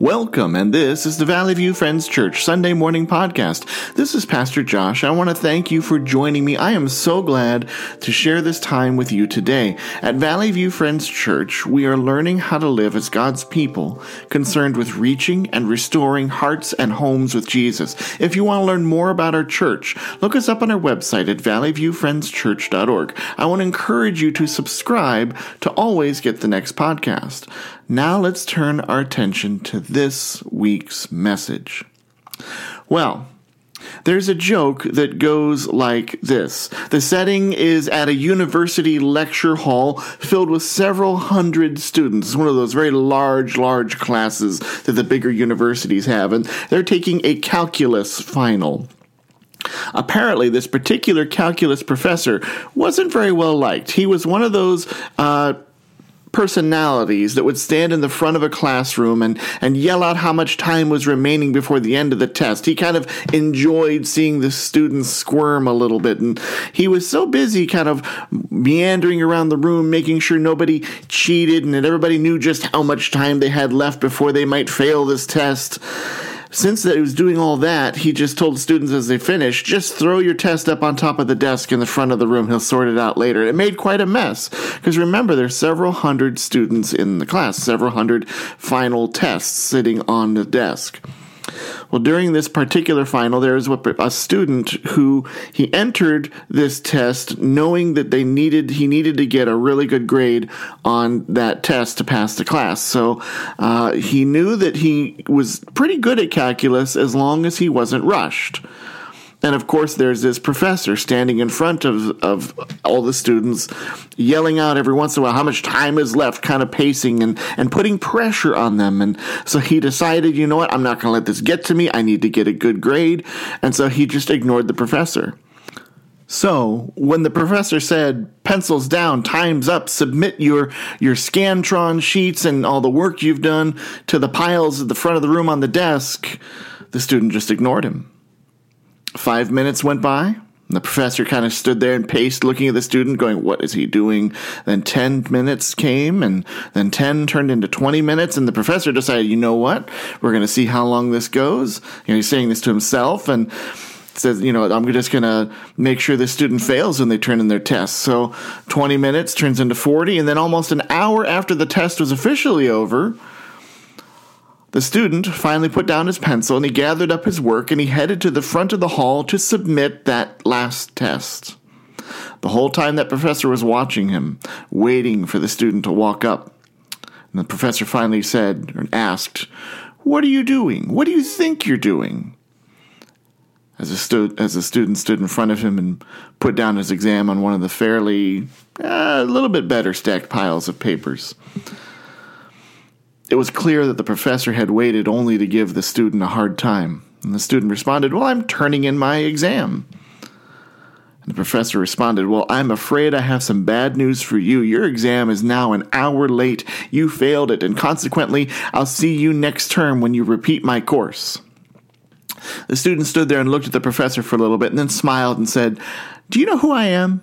Welcome, and this is the Valley View Friends Church Sunday morning podcast. This is Pastor Josh. I want to thank you for joining me. I am so glad to share this time with you today. At Valley View Friends Church, we are learning how to live as God's people, concerned with reaching and restoring hearts and homes with Jesus. If you want to learn more about our church, look us up on our website at valleyviewfriendschurch.org. I want to encourage you to subscribe to always get the next podcast. Now let's turn our attention to this week's message. Well, there's a joke that goes like this. The setting is at a university lecture hall filled with several hundred students. It's one of those very large, large classes that the bigger universities have, and they're taking a calculus final. Apparently, this particular calculus professor wasn't very well liked. He was one of those uh, personalities that would stand in the front of a classroom and, and yell out how much time was remaining before the end of the test. He kind of enjoyed seeing the students squirm a little bit. And he was so busy kind of meandering around the room, making sure nobody cheated and that everybody knew just how much time they had left before they might fail this test since that he was doing all that, he just told students as they finished, just throw your test up on top of the desk in the front of the room. He'll sort it out later. It made quite a mess because remember, there's several hundred students in the class, several hundred final tests sitting on the desk. Well, during this particular final, there was a student who he entered this test knowing that they needed he needed to get a really good grade on that test to pass the class. So uh, he knew that he was pretty good at calculus as long as he wasn't rushed. And of course, there's this professor standing in front of, of all the students, yelling out every once in a while how much time is left, kind of pacing and, and putting pressure on them. And so he decided, you know what, I'm not going to let this get to me. I need to get a good grade. And so he just ignored the professor. So when the professor said, pencils down, time's up, submit your, your Scantron sheets and all the work you've done to the piles at the front of the room on the desk, the student just ignored him. Five minutes went by. The professor kind of stood there and paced, looking at the student, going, What is he doing? Then 10 minutes came, and then 10 turned into 20 minutes, and the professor decided, You know what? We're going to see how long this goes. You know, he's saying this to himself, and says, You know, I'm just going to make sure this student fails when they turn in their test. So 20 minutes turns into 40, and then almost an hour after the test was officially over, the student finally put down his pencil and he gathered up his work and he headed to the front of the hall to submit that last test. The whole time that professor was watching him, waiting for the student to walk up. And the professor finally said or asked, What are you doing? What do you think you're doing? As, a stu- as student stood in front of him and put down his exam on one of the fairly, uh, a little bit better stacked piles of papers. It was clear that the professor had waited only to give the student a hard time. And the student responded, Well, I'm turning in my exam. And the professor responded, Well, I'm afraid I have some bad news for you. Your exam is now an hour late. You failed it, and consequently, I'll see you next term when you repeat my course. The student stood there and looked at the professor for a little bit and then smiled and said, Do you know who I am?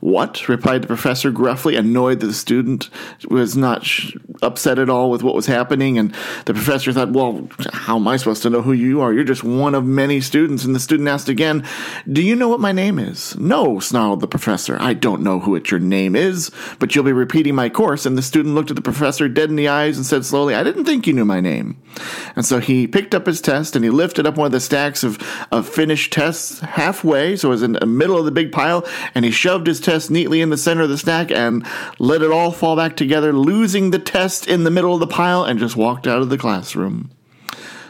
What? replied the professor gruffly, annoyed that the student was not sh- upset at all with what was happening. And the professor thought, well, how am I supposed to know who you are? You're just one of many students. And the student asked again, Do you know what my name is? No, snarled the professor. I don't know who it your name is, but you'll be repeating my course. And the student looked at the professor dead in the eyes and said slowly, I didn't think you knew my name. And so he picked up his test and he lifted up one of the stacks of, of finished tests halfway, so it was in the middle of the big pile, and he shoved his test neatly in the center of the stack and let it all fall back together, losing the test in the middle of the pile, and just walked out of the classroom.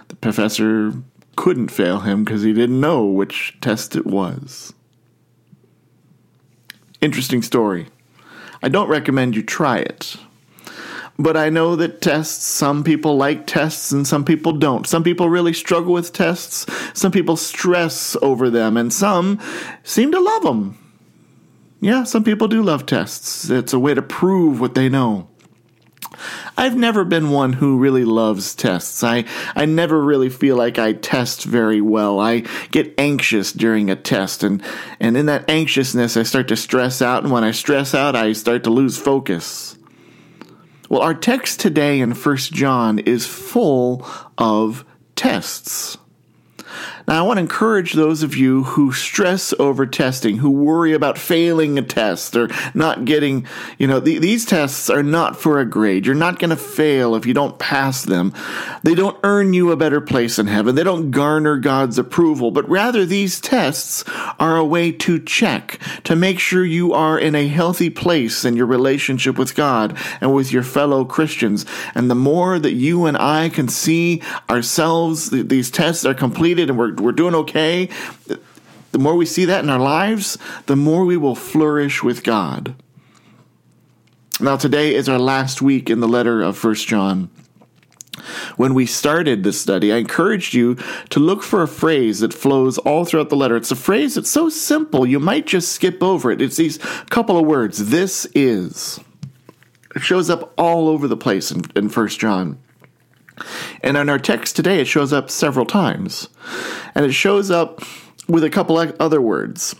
The professor couldn't fail him because he didn't know which test it was. Interesting story. I don't recommend you try it. But I know that tests, some people like tests and some people don't. Some people really struggle with tests, some people stress over them, and some seem to love them. Yeah, some people do love tests. It's a way to prove what they know. I've never been one who really loves tests. I, I never really feel like I test very well. I get anxious during a test, and, and in that anxiousness, I start to stress out, and when I stress out, I start to lose focus. Well, our text today in 1 John is full of tests. Now, I want to encourage those of you who stress over testing, who worry about failing a test or not getting, you know, the, these tests are not for a grade. You're not going to fail if you don't pass them. They don't earn you a better place in heaven. They don't garner God's approval, but rather these tests are a way to check, to make sure you are in a healthy place in your relationship with God and with your fellow Christians. And the more that you and I can see ourselves, these tests are completed and we're we're doing okay, the more we see that in our lives, the more we will flourish with God. Now, today is our last week in the letter of First John. When we started this study, I encouraged you to look for a phrase that flows all throughout the letter. It's a phrase that's so simple you might just skip over it. It's these couple of words. This is. It shows up all over the place in, in 1 John. And in our text today, it shows up several times. And it shows up with a couple other words.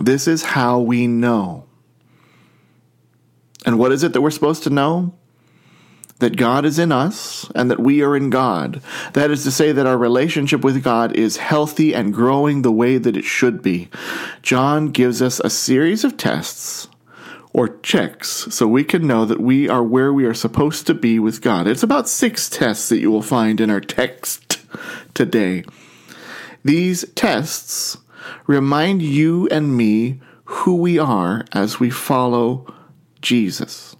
This is how we know. And what is it that we're supposed to know? That God is in us and that we are in God. That is to say, that our relationship with God is healthy and growing the way that it should be. John gives us a series of tests or checks so we can know that we are where we are supposed to be with God. It's about six tests that you will find in our text today. These tests remind you and me who we are as we follow Jesus.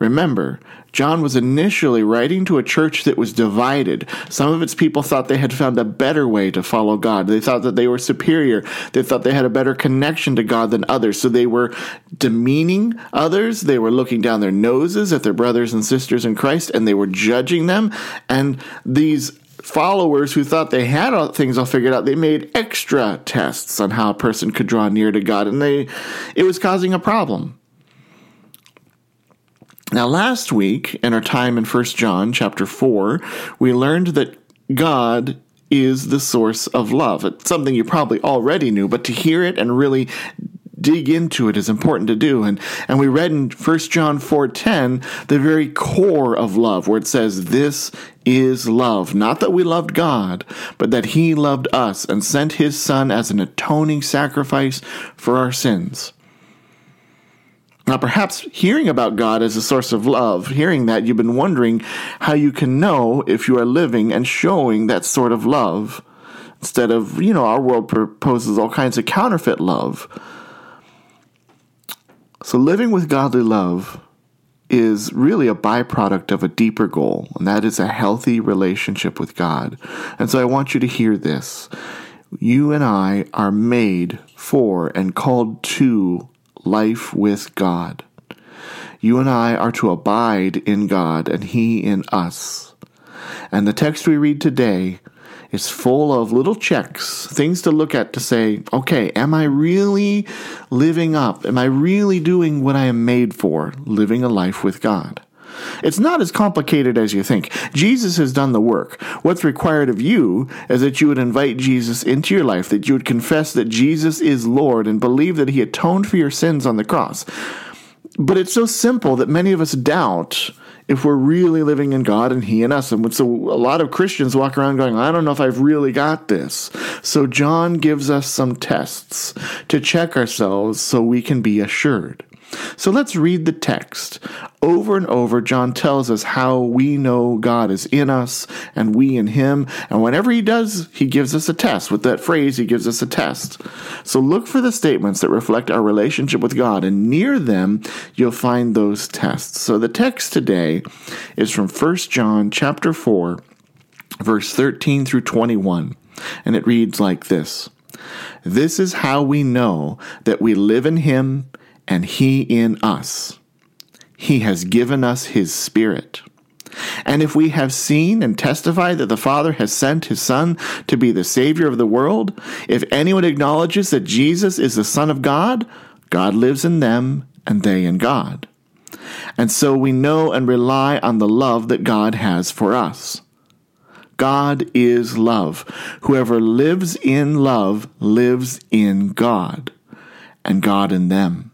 Remember, John was initially writing to a church that was divided. Some of its people thought they had found a better way to follow God. They thought that they were superior. They thought they had a better connection to God than others. So they were demeaning others. They were looking down their noses at their brothers and sisters in Christ and they were judging them. And these followers who thought they had all things all figured out, they made extra tests on how a person could draw near to God. And they, it was causing a problem. Now, last week in our time in 1 John chapter 4, we learned that God is the source of love. It's something you probably already knew, but to hear it and really dig into it is important to do. And and we read in 1 John 4:10 the very core of love where it says this is love, not that we loved God, but that he loved us and sent his son as an atoning sacrifice for our sins. Now, perhaps hearing about God as a source of love, hearing that, you've been wondering how you can know if you are living and showing that sort of love. Instead of, you know, our world proposes all kinds of counterfeit love. So, living with godly love is really a byproduct of a deeper goal, and that is a healthy relationship with God. And so, I want you to hear this. You and I are made for and called to life with God. You and I are to abide in God and He in us. And the text we read today is full of little checks, things to look at to say, okay, am I really living up? Am I really doing what I am made for, living a life with God? It's not as complicated as you think. Jesus has done the work. What's required of you is that you would invite Jesus into your life, that you would confess that Jesus is Lord and believe that he atoned for your sins on the cross. But it's so simple that many of us doubt if we're really living in God and He in us. And so a lot of Christians walk around going, I don't know if I've really got this. So John gives us some tests to check ourselves so we can be assured. So let's read the text. Over and over, John tells us how we know God is in us and we in him. And whenever he does, he gives us a test. With that phrase, he gives us a test. So look for the statements that reflect our relationship with God, and near them, you'll find those tests. So the text today is from 1 John chapter 4, verse 13 through 21. And it reads like this. This is how we know that we live in him and He in us. He has given us His Spirit. And if we have seen and testified that the Father has sent His Son to be the Savior of the world, if anyone acknowledges that Jesus is the Son of God, God lives in them and they in God. And so we know and rely on the love that God has for us. God is love. Whoever lives in love lives in God, and God in them.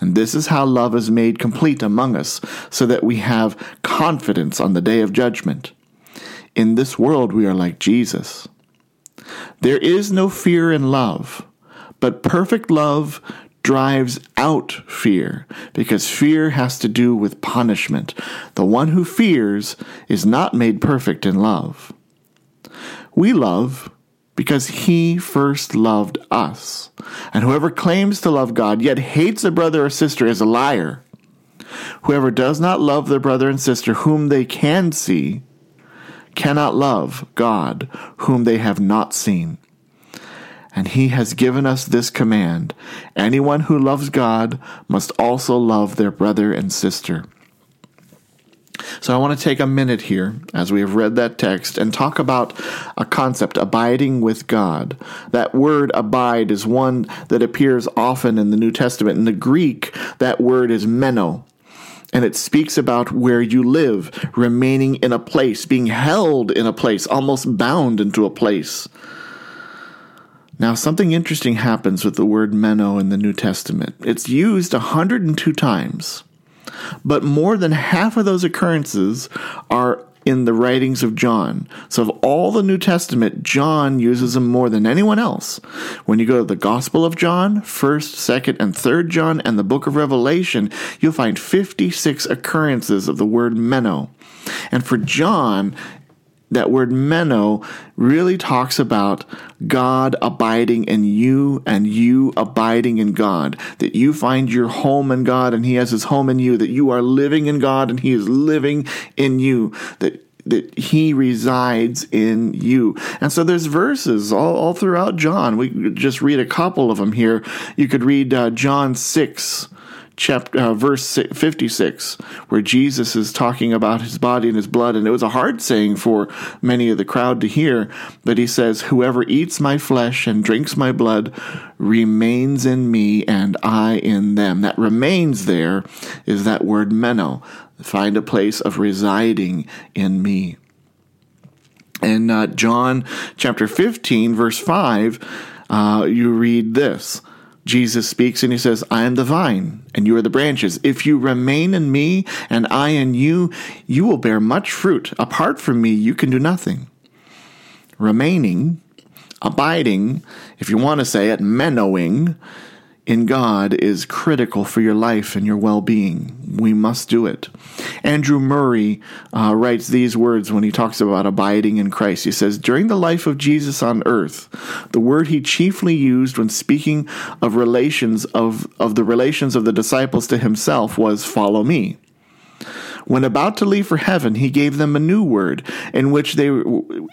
And this is how love is made complete among us, so that we have confidence on the day of judgment. In this world, we are like Jesus. There is no fear in love, but perfect love drives out fear, because fear has to do with punishment. The one who fears is not made perfect in love. We love because he first loved us. And whoever claims to love God yet hates a brother or sister is a liar. Whoever does not love their brother and sister whom they can see cannot love God whom they have not seen. And he has given us this command anyone who loves God must also love their brother and sister. So I want to take a minute here as we have read that text and talk about a concept, abiding with God. That word abide is one that appears often in the New Testament. In the Greek, that word is meno. And it speaks about where you live, remaining in a place, being held in a place, almost bound into a place. Now, something interesting happens with the word meno in the New Testament. It's used 102 times, but more than half of those occurrences are in the writings of John. So, of all the New Testament, John uses them more than anyone else. When you go to the Gospel of John, 1st, 2nd, and 3rd John, and the book of Revelation, you'll find 56 occurrences of the word meno. And for John, that word meno really talks about God abiding in you and you abiding in God. That you find your home in God and He has His home in you. That you are living in God and He is living in you. That that he resides in you. And so there's verses all, all throughout John. We just read a couple of them here. You could read uh, John 6, chapter uh, verse 56 where Jesus is talking about his body and his blood and it was a hard saying for many of the crowd to hear but he says whoever eats my flesh and drinks my blood remains in me and I in them. That remains there is that word meno find a place of residing in me. In uh, John chapter 15 verse 5 uh, you read this Jesus speaks and he says, I am the vine and you are the branches. If you remain in me and I in you, you will bear much fruit. Apart from me, you can do nothing. Remaining, abiding, if you want to say it, menoing, in God is critical for your life and your well being. We must do it. Andrew Murray uh, writes these words when he talks about abiding in Christ. He says, During the life of Jesus on earth, the word he chiefly used when speaking of relations of, of the relations of the disciples to himself was follow me. When about to leave for heaven, he gave them a new word in which they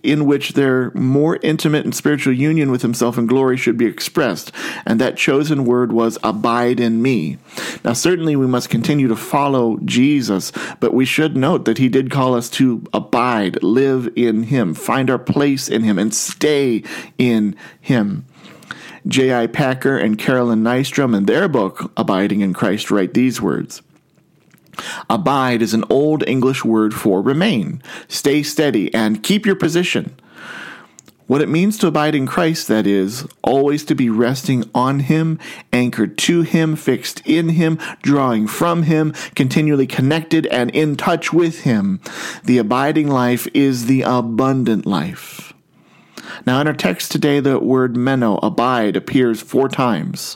in which their more intimate and spiritual union with himself in glory should be expressed, and that chosen word was abide in me. Now certainly we must continue to follow Jesus, but we should note that he did call us to abide, live in him, find our place in him and stay in him. J.I. Packer and Carolyn Nystrom in their book Abiding in Christ write these words. Abide is an old English word for remain, stay steady, and keep your position. What it means to abide in Christ, that is, always to be resting on Him, anchored to Him, fixed in Him, drawing from Him, continually connected and in touch with Him. The abiding life is the abundant life. Now, in our text today, the word meno, abide, appears four times.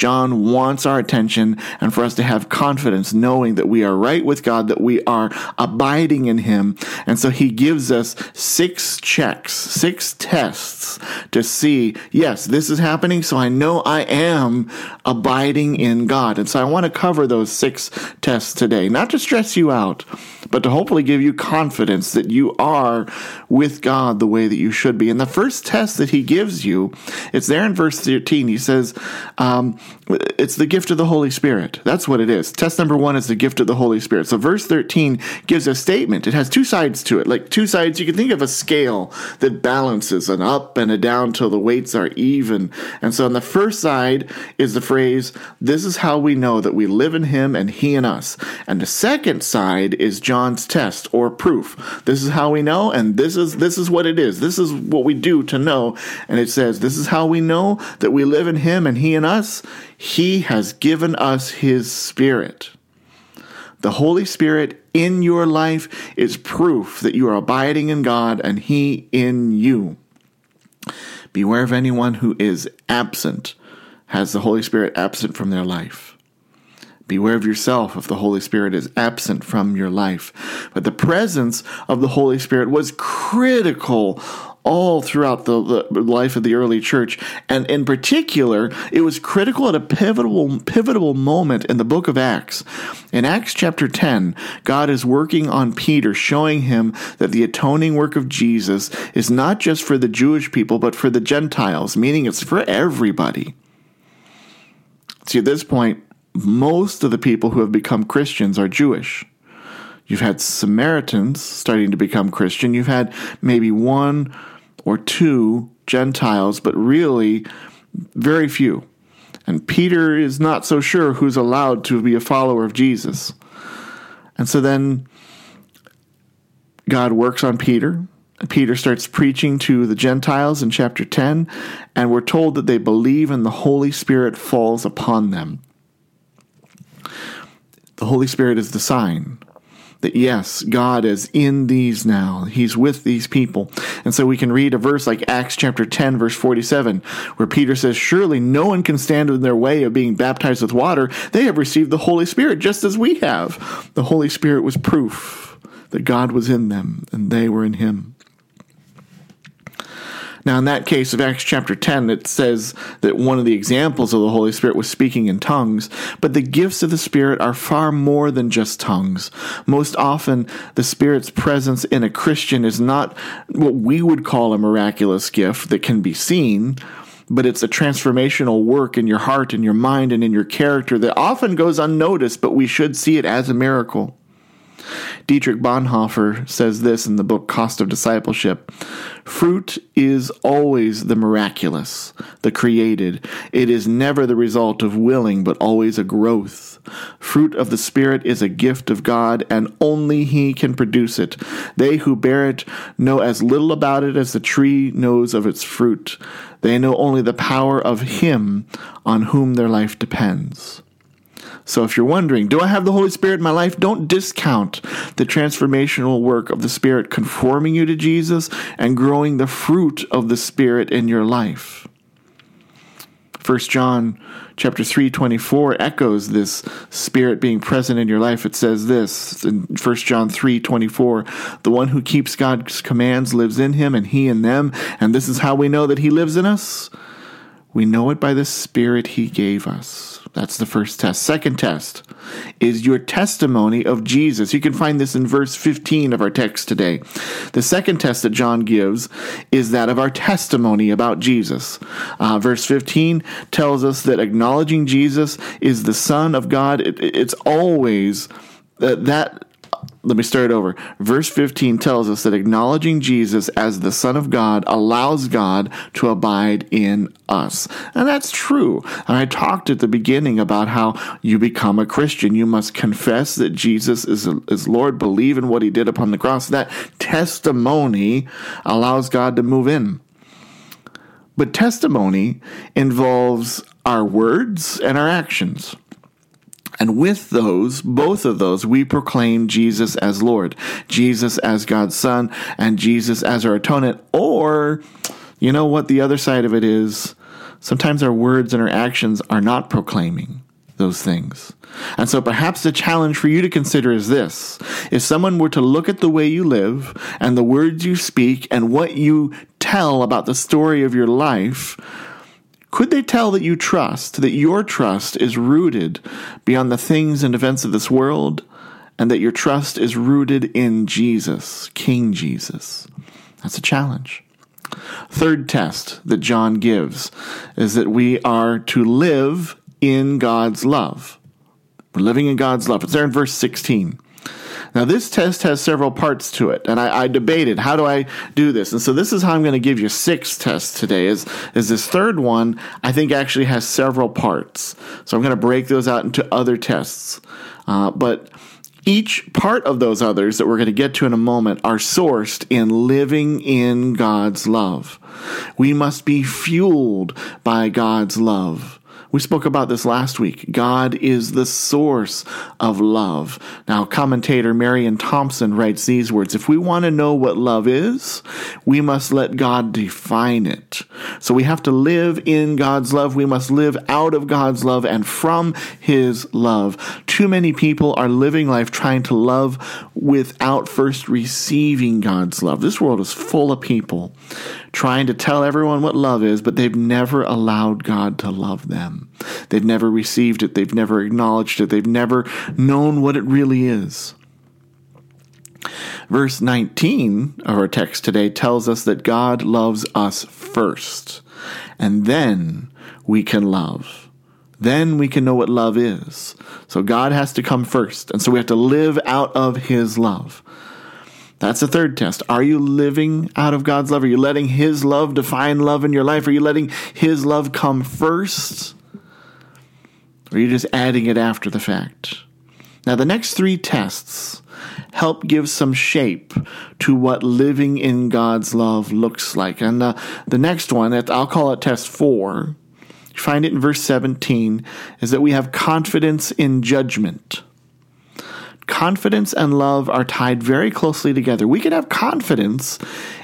John wants our attention and for us to have confidence knowing that we are right with God, that we are abiding in Him. And so He gives us six checks, six tests to see, yes, this is happening, so I know I am abiding in God. And so I want to cover those six tests today, not to stress you out, but to hopefully give you confidence that you are with God the way that you should be. And the first test that He gives you, it's there in verse 13. He says, um, it's the gift of the Holy Spirit. That's what it is. Test number one is the gift of the Holy Spirit. So verse 13 gives a statement. It has two sides to it. Like two sides, you can think of a scale that balances an up and a down till the weights are even. And so on the first side is the phrase, this is how we know that we live in him and he in us. And the second side is John's test or proof. This is how we know and this is this is what it is. This is what we do to know. And it says, this is how we know that we live in him and he in us He has given us His Spirit. The Holy Spirit in your life is proof that you are abiding in God and He in you. Beware of anyone who is absent, has the Holy Spirit absent from their life. Beware of yourself if the Holy Spirit is absent from your life. But the presence of the Holy Spirit was critical all throughout the, the, life of the early church. And in particular, it was critical at a pivotal, pivotal moment in the book of Acts. In Acts chapter 10, God is working on Peter, showing him that the atoning work of Jesus is not just for the Jewish people, but for the Gentiles, meaning it's for everybody. See, at this point, most of the people who have become Christians are Jewish. You've had Samaritans starting to become Christian. You've had maybe one or two Gentiles, but really very few. And Peter is not so sure who's allowed to be a follower of Jesus. And so then God works on Peter. Peter starts preaching to the Gentiles in chapter 10, and we're told that they believe and the Holy Spirit falls upon them. The Holy Spirit is the sign that yes, God is in these now. He's with these people. And so we can read a verse like Acts chapter 10, verse 47, where Peter says, Surely no one can stand in their way of being baptized with water. They have received the Holy Spirit just as we have. The Holy Spirit was proof that God was in them and they were in him. Now, in that case of Acts chapter 10, it says that one of the examples of the Holy Spirit was speaking in tongues, but the gifts of the Spirit are far more than just tongues. Most often, the Spirit's presence in a Christian is not what we would call a miraculous gift that can be seen, but it's a transformational work in your heart and your mind and in your character that often goes unnoticed, but we should see it as a miracle. Dietrich Bonhoeffer says this in the book Cost of Discipleship Fruit is always the miraculous, the created. It is never the result of willing, but always a growth. Fruit of the Spirit is a gift of God, and only He can produce it. They who bear it know as little about it as the tree knows of its fruit. They know only the power of Him on whom their life depends. So if you're wondering, do I have the Holy Spirit in my life? Don't discount the transformational work of the Spirit conforming you to Jesus and growing the fruit of the Spirit in your life. 1 John chapter 3 24 echoes this spirit being present in your life it says this in 1 john 3 24 the one who keeps god's commands lives in him and he in them and this is how we know that he lives in us we know it by the spirit he gave us that's the first test. Second test is your testimony of Jesus. You can find this in verse 15 of our text today. The second test that John gives is that of our testimony about Jesus. Uh, verse 15 tells us that acknowledging Jesus is the Son of God, it, it's always uh, that let me start over. Verse 15 tells us that acknowledging Jesus as the Son of God allows God to abide in us. And that's true. And I talked at the beginning about how you become a Christian. You must confess that Jesus is, is Lord, believe in what he did upon the cross. That testimony allows God to move in. But testimony involves our words and our actions. And with those, both of those, we proclaim Jesus as Lord, Jesus as God's Son, and Jesus as our atonement. Or, you know what the other side of it is? Sometimes our words and our actions are not proclaiming those things. And so perhaps the challenge for you to consider is this. If someone were to look at the way you live and the words you speak and what you tell about the story of your life, could they tell that you trust, that your trust is rooted beyond the things and events of this world, and that your trust is rooted in Jesus, King Jesus? That's a challenge. Third test that John gives is that we are to live in God's love. We're living in God's love. It's there in verse 16. Now, this test has several parts to it, and I, I, debated how do I do this. And so, this is how I'm going to give you six tests today. Is is this third one? I think actually has several parts. So I'm going to break those out into other tests. Uh, but each part of those others that we're going to get to in a moment are sourced in living in God's love. We must be fueled by God's love. We spoke about this last week. God is the source of love. Now, commentator Marianne Thompson writes these words If we want to know what love is, we must let God define it. So we have to live in God's love. We must live out of God's love and from His love. Too many people are living life trying to love without first receiving God's love. This world is full of people trying to tell everyone what love is, but they've never allowed God to love them. They've never received it. They've never acknowledged it. They've never known what it really is. Verse 19 of our text today tells us that God loves us first, and then we can love. Then we can know what love is. So God has to come first, and so we have to live out of His love. That's the third test. Are you living out of God's love? Are you letting His love define love in your life? Are you letting His love come first? Or are you just adding it after the fact? Now, the next three tests help give some shape to what living in God's love looks like. And uh, the next one, I'll call it test four, you find it in verse 17, is that we have confidence in judgment confidence and love are tied very closely together. We can have confidence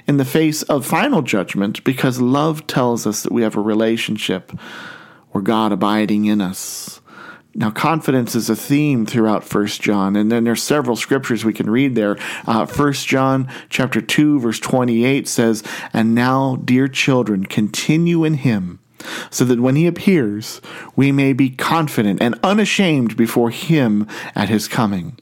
in the face of final judgment because love tells us that we have a relationship or God abiding in us. Now, confidence is a theme throughout First John, and then there's several scriptures we can read there. Uh, First John chapter two, verse twenty-eight says, "And now, dear children, continue in Him." so that when he appears, we may be confident and unashamed before him at his coming.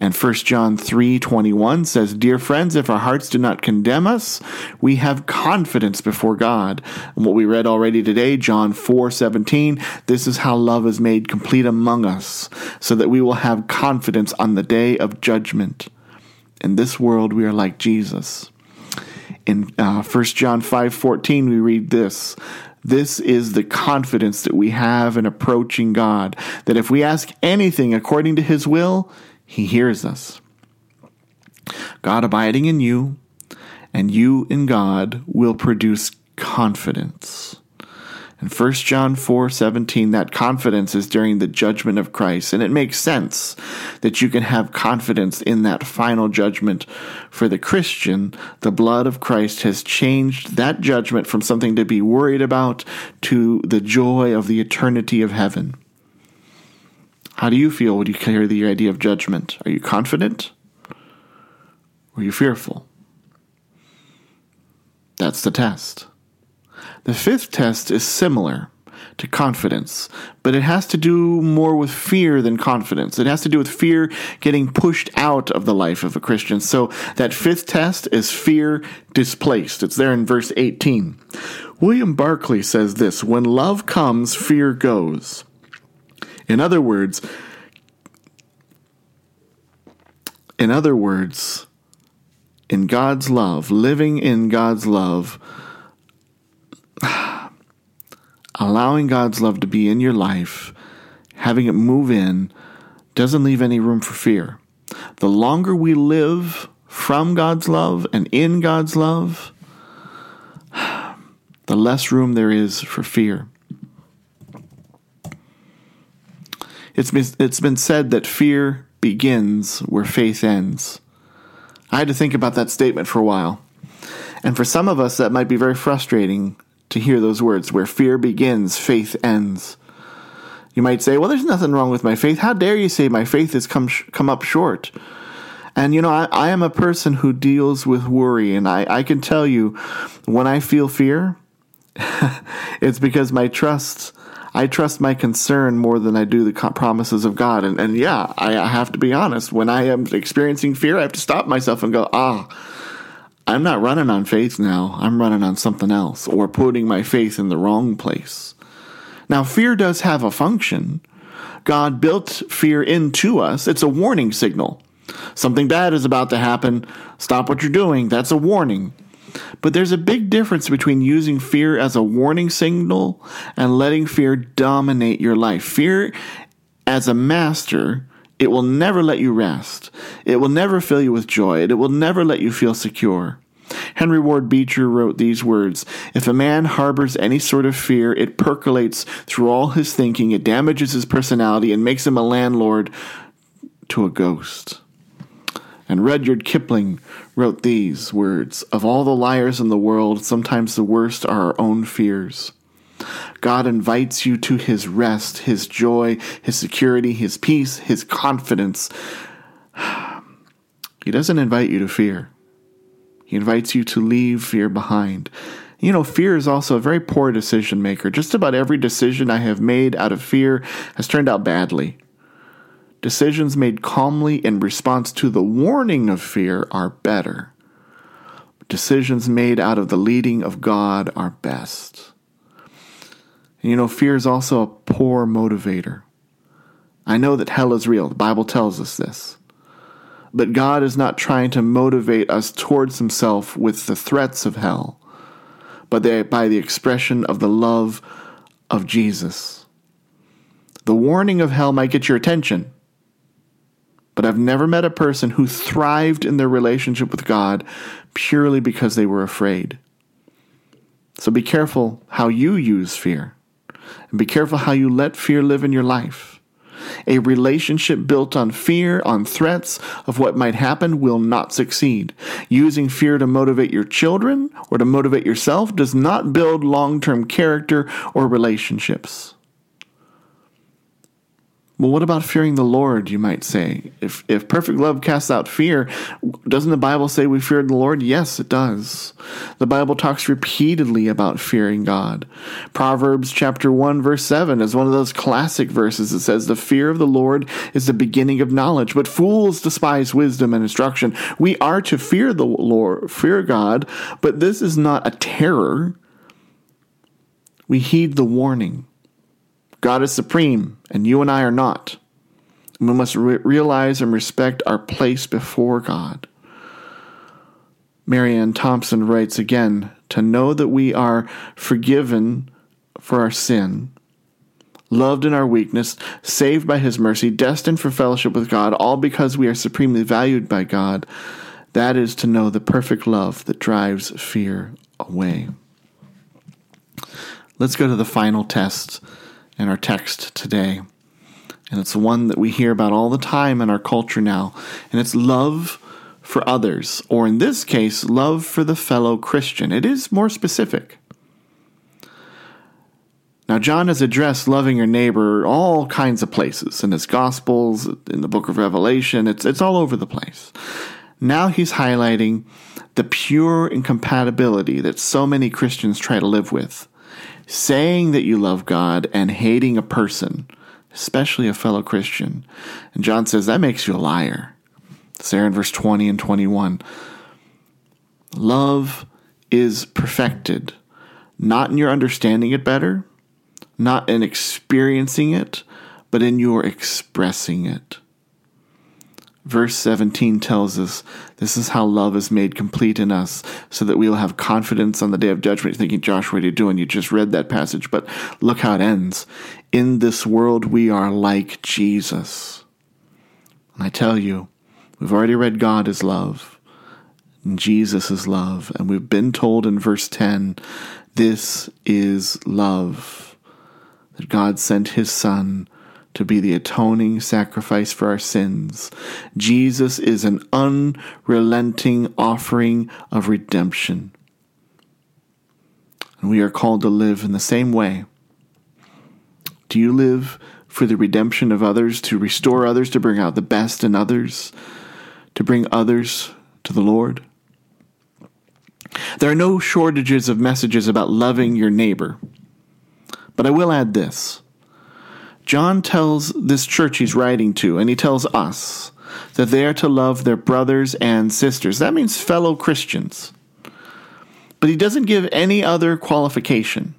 And 1 John 3:21 says, "Dear friends, if our hearts do not condemn us, we have confidence before God." And what we read already today, John 4:17, this is how love is made complete among us, so that we will have confidence on the day of judgment. In this world we are like Jesus. In uh, 1 John 5:14 we read this, this is the confidence that we have in approaching God, that if we ask anything according to his will, he hears us. God abiding in you and you in God will produce confidence. In 1 John 4 17, that confidence is during the judgment of Christ. And it makes sense that you can have confidence in that final judgment. For the Christian, the blood of Christ has changed that judgment from something to be worried about to the joy of the eternity of heaven. How do you feel when you hear the idea of judgment? Are you confident? Or are you fearful? That's the test. The fifth test is similar to confidence, but it has to do more with fear than confidence. It has to do with fear getting pushed out of the life of a Christian. So that fifth test is fear displaced. It's there in verse 18. William Barclay says this When love comes, fear goes. In other words, in other words, in God's love, living in God's love, allowing God's love to be in your life, having it move in, doesn't leave any room for fear. The longer we live from God's love and in God's love, the less room there is for fear. It's been, it's been said that fear begins where faith ends. I had to think about that statement for a while. And for some of us, that might be very frustrating to hear those words where fear begins, faith ends. You might say, well, there's nothing wrong with my faith. How dare you say my faith has come, sh- come up short? And you know, I, I, am a person who deals with worry, and I, I can tell you when I feel fear, it's because my trust I trust my concern more than I do the promises of God. And, and yeah, I, I have to be honest. When I am experiencing fear, I have to stop myself and go, ah, I'm not running on faith now. I'm running on something else or putting my faith in the wrong place. Now, fear does have a function. God built fear into us. It's a warning signal. Something bad is about to happen. Stop what you're doing. That's a warning. But there's a big difference between using fear as a warning signal and letting fear dominate your life. Fear as a master, it will never let you rest. It will never fill you with joy. It will never let you feel secure. Henry Ward Beecher wrote these words If a man harbors any sort of fear, it percolates through all his thinking, it damages his personality, and makes him a landlord to a ghost. And Rudyard Kipling wrote these words Of all the liars in the world, sometimes the worst are our own fears. God invites you to his rest, his joy, his security, his peace, his confidence. He doesn't invite you to fear. He invites you to leave fear behind. You know, fear is also a very poor decision maker. Just about every decision I have made out of fear has turned out badly. Decisions made calmly in response to the warning of fear are better. Decisions made out of the leading of God are best. And you know, fear is also a poor motivator. I know that hell is real. The Bible tells us this. But God is not trying to motivate us towards Himself with the threats of hell, but by the expression of the love of Jesus. The warning of hell might get your attention, but I've never met a person who thrived in their relationship with God purely because they were afraid. So be careful how you use fear, and be careful how you let fear live in your life. A relationship built on fear, on threats of what might happen, will not succeed. Using fear to motivate your children or to motivate yourself does not build long term character or relationships. Well, what about fearing the Lord, you might say? If, if perfect love casts out fear, doesn't the Bible say we fear the Lord? Yes, it does. The Bible talks repeatedly about fearing God. Proverbs chapter 1 verse 7 is one of those classic verses that says, The fear of the Lord is the beginning of knowledge, but fools despise wisdom and instruction. We are to fear the Lord, fear God, but this is not a terror. We heed the warning. God is supreme, and you and I are not. We must re- realize and respect our place before God. Marianne Thompson writes again to know that we are forgiven for our sin, loved in our weakness, saved by His mercy, destined for fellowship with God, all because we are supremely valued by God. That is to know the perfect love that drives fear away. Let's go to the final test in our text today. And it's one that we hear about all the time in our culture now. And it's love for others, or in this case, love for the fellow Christian. It is more specific. Now, John has addressed loving your neighbor all kinds of places in his Gospels, in the book of Revelation, it's, it's all over the place. Now he's highlighting the pure incompatibility that so many Christians try to live with saying that you love God and hating a person, especially a fellow Christian. And John says that makes you a liar. It's there in verse 20 and 21. Love is perfected, not in your understanding it better, not in experiencing it, but in your expressing it. Verse 17 tells us this is how love is made complete in us, so that we will have confidence on the day of judgment. You're thinking, Josh, what are you doing? You just read that passage, but look how it ends. In this world, we are like Jesus. And I tell you, we've already read God is love, and Jesus is love, and we've been told in verse 10 this is love, that God sent his Son to be the atoning sacrifice for our sins. Jesus is an unrelenting offering of redemption. And we are called to live in the same way. Do you live for the redemption of others, to restore others, to bring out the best in others, to bring others to the Lord? There are no shortages of messages about loving your neighbor. But I will add this John tells this church he's writing to, and he tells us, that they are to love their brothers and sisters. That means fellow Christians. But he doesn't give any other qualification.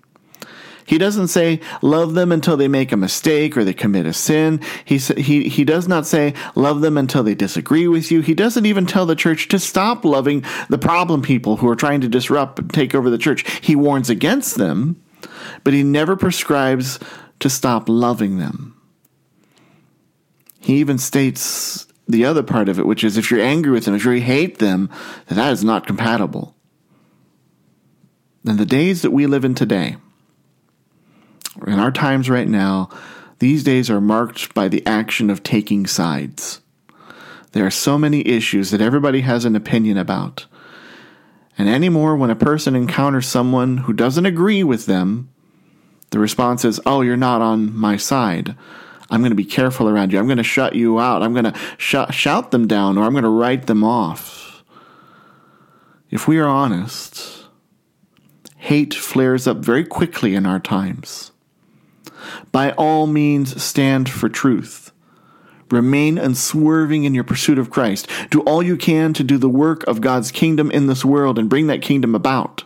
He doesn't say, love them until they make a mistake or they commit a sin. He, he, he does not say, love them until they disagree with you. He doesn't even tell the church to stop loving the problem people who are trying to disrupt and take over the church. He warns against them, but he never prescribes to stop loving them. He even states the other part of it, which is if you're angry with them, if you hate them, that is not compatible. And the days that we live in today, in our times right now, these days are marked by the action of taking sides. There are so many issues that everybody has an opinion about. And anymore, when a person encounters someone who doesn't agree with them, the response is, Oh, you're not on my side. I'm going to be careful around you. I'm going to shut you out. I'm going to sh- shout them down or I'm going to write them off. If we are honest, hate flares up very quickly in our times. By all means, stand for truth. Remain unswerving in your pursuit of Christ. Do all you can to do the work of God's kingdom in this world and bring that kingdom about.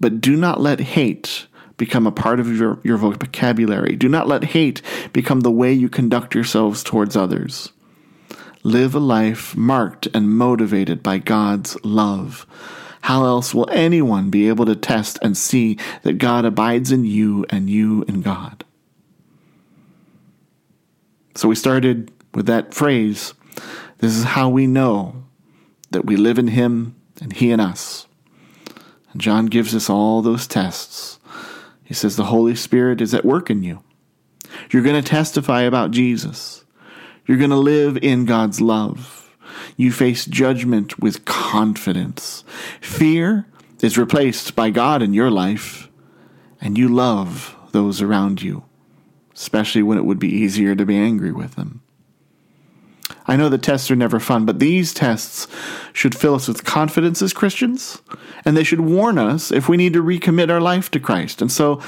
But do not let hate become a part of your, your vocabulary. Do not let hate become the way you conduct yourselves towards others. Live a life marked and motivated by God's love. How else will anyone be able to test and see that God abides in you and you in God? So we started with that phrase this is how we know that we live in Him and He in us. And John gives us all those tests. He says the Holy Spirit is at work in you. You're going to testify about Jesus. You're going to live in God's love. You face judgment with confidence. Fear is replaced by God in your life, and you love those around you, especially when it would be easier to be angry with them. I know the tests are never fun, but these tests should fill us with confidence as Christians, and they should warn us if we need to recommit our life to Christ. And so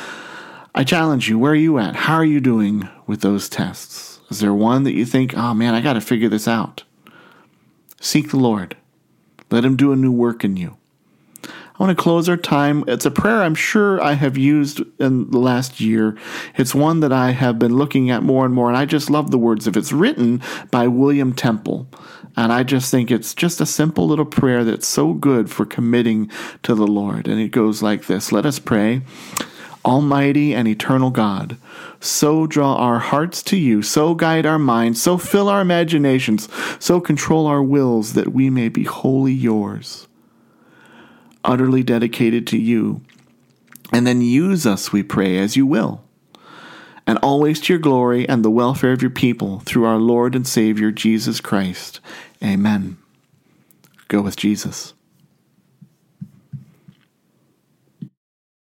I challenge you where are you at? How are you doing with those tests? Is there one that you think, oh man, I got to figure this out? Seek the Lord. Let Him do a new work in you. I want to close our time. It's a prayer I'm sure I have used in the last year. It's one that I have been looking at more and more, and I just love the words of it. It's written by William Temple. And I just think it's just a simple little prayer that's so good for committing to the Lord. And it goes like this Let us pray. Almighty and eternal God, so draw our hearts to you, so guide our minds, so fill our imaginations, so control our wills that we may be wholly yours, utterly dedicated to you. And then use us, we pray, as you will, and always to your glory and the welfare of your people, through our Lord and Savior Jesus Christ. Amen. Go with Jesus.